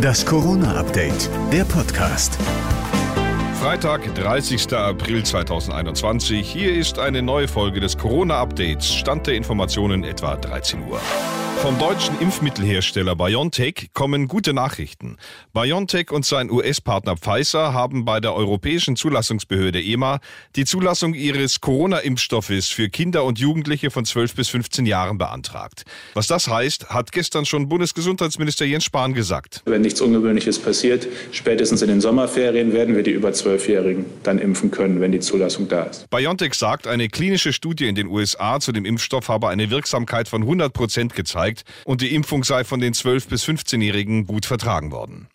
Das Corona-Update, der Podcast. Freitag, 30. April 2021. Hier ist eine neue Folge des Corona-Updates. Stand der Informationen etwa 13 Uhr. Vom deutschen Impfmittelhersteller BioNTech kommen gute Nachrichten. BioNTech und sein US-Partner Pfizer haben bei der Europäischen Zulassungsbehörde EMA die Zulassung ihres Corona-Impfstoffes für Kinder und Jugendliche von 12 bis 15 Jahren beantragt. Was das heißt, hat gestern schon Bundesgesundheitsminister Jens Spahn gesagt. Wenn nichts Ungewöhnliches passiert, spätestens in den Sommerferien werden wir die über 12-Jährigen dann impfen können, wenn die Zulassung da ist. BioNTech sagt, eine klinische Studie in den USA zu dem Impfstoff habe eine Wirksamkeit von 100 Prozent gezeigt und die Impfung sei von den 12- bis 15-Jährigen gut vertragen worden.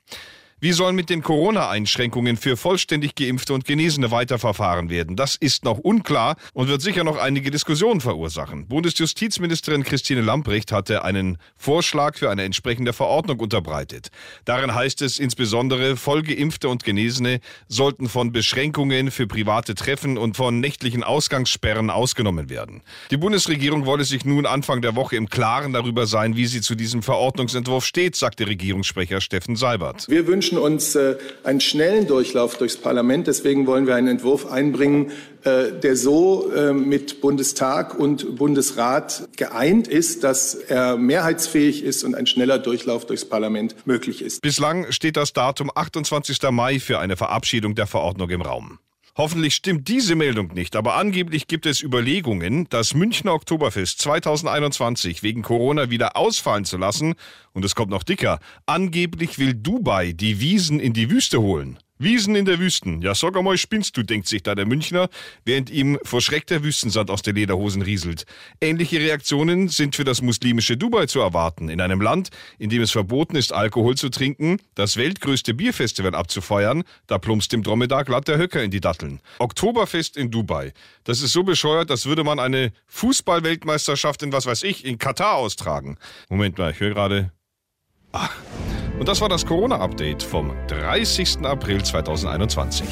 Wie soll mit den Corona-Einschränkungen für vollständig Geimpfte und Genesene weiterverfahren werden? Das ist noch unklar und wird sicher noch einige Diskussionen verursachen. Bundesjustizministerin Christine Lamprecht hatte einen Vorschlag für eine entsprechende Verordnung unterbreitet. Darin heißt es insbesondere, vollgeimpfte und Genesene sollten von Beschränkungen für private Treffen und von nächtlichen Ausgangssperren ausgenommen werden. Die Bundesregierung wolle sich nun Anfang der Woche im Klaren darüber sein, wie sie zu diesem Verordnungsentwurf steht, sagte Regierungssprecher Steffen Seibert. Wir wünschen wünschen uns äh, einen schnellen Durchlauf durchs Parlament. Deswegen wollen wir einen Entwurf einbringen, äh, der so äh, mit Bundestag und Bundesrat geeint ist, dass er mehrheitsfähig ist und ein schneller Durchlauf durchs Parlament möglich ist. Bislang steht das Datum 28. Mai für eine Verabschiedung der Verordnung im Raum. Hoffentlich stimmt diese Meldung nicht, aber angeblich gibt es Überlegungen, das Münchner Oktoberfest 2021 wegen Corona wieder ausfallen zu lassen. Und es kommt noch dicker. Angeblich will Dubai die Wiesen in die Wüste holen. Wiesen in der Wüsten. Ja, sag einmal, spinnst du, denkt sich da der Münchner, während ihm vor Schreck der Wüstensand aus den Lederhosen rieselt. Ähnliche Reaktionen sind für das muslimische Dubai zu erwarten. In einem Land, in dem es verboten ist, Alkohol zu trinken, das weltgrößte Bierfestival abzufeuern, da plumpst dem Dromedar glatt der Höcker in die Datteln. Oktoberfest in Dubai. Das ist so bescheuert, als würde man eine Fußballweltmeisterschaft in was weiß ich, in Katar austragen. Moment mal, ich höre gerade. Ach. Und das war das Corona-Update vom 30. April 2021.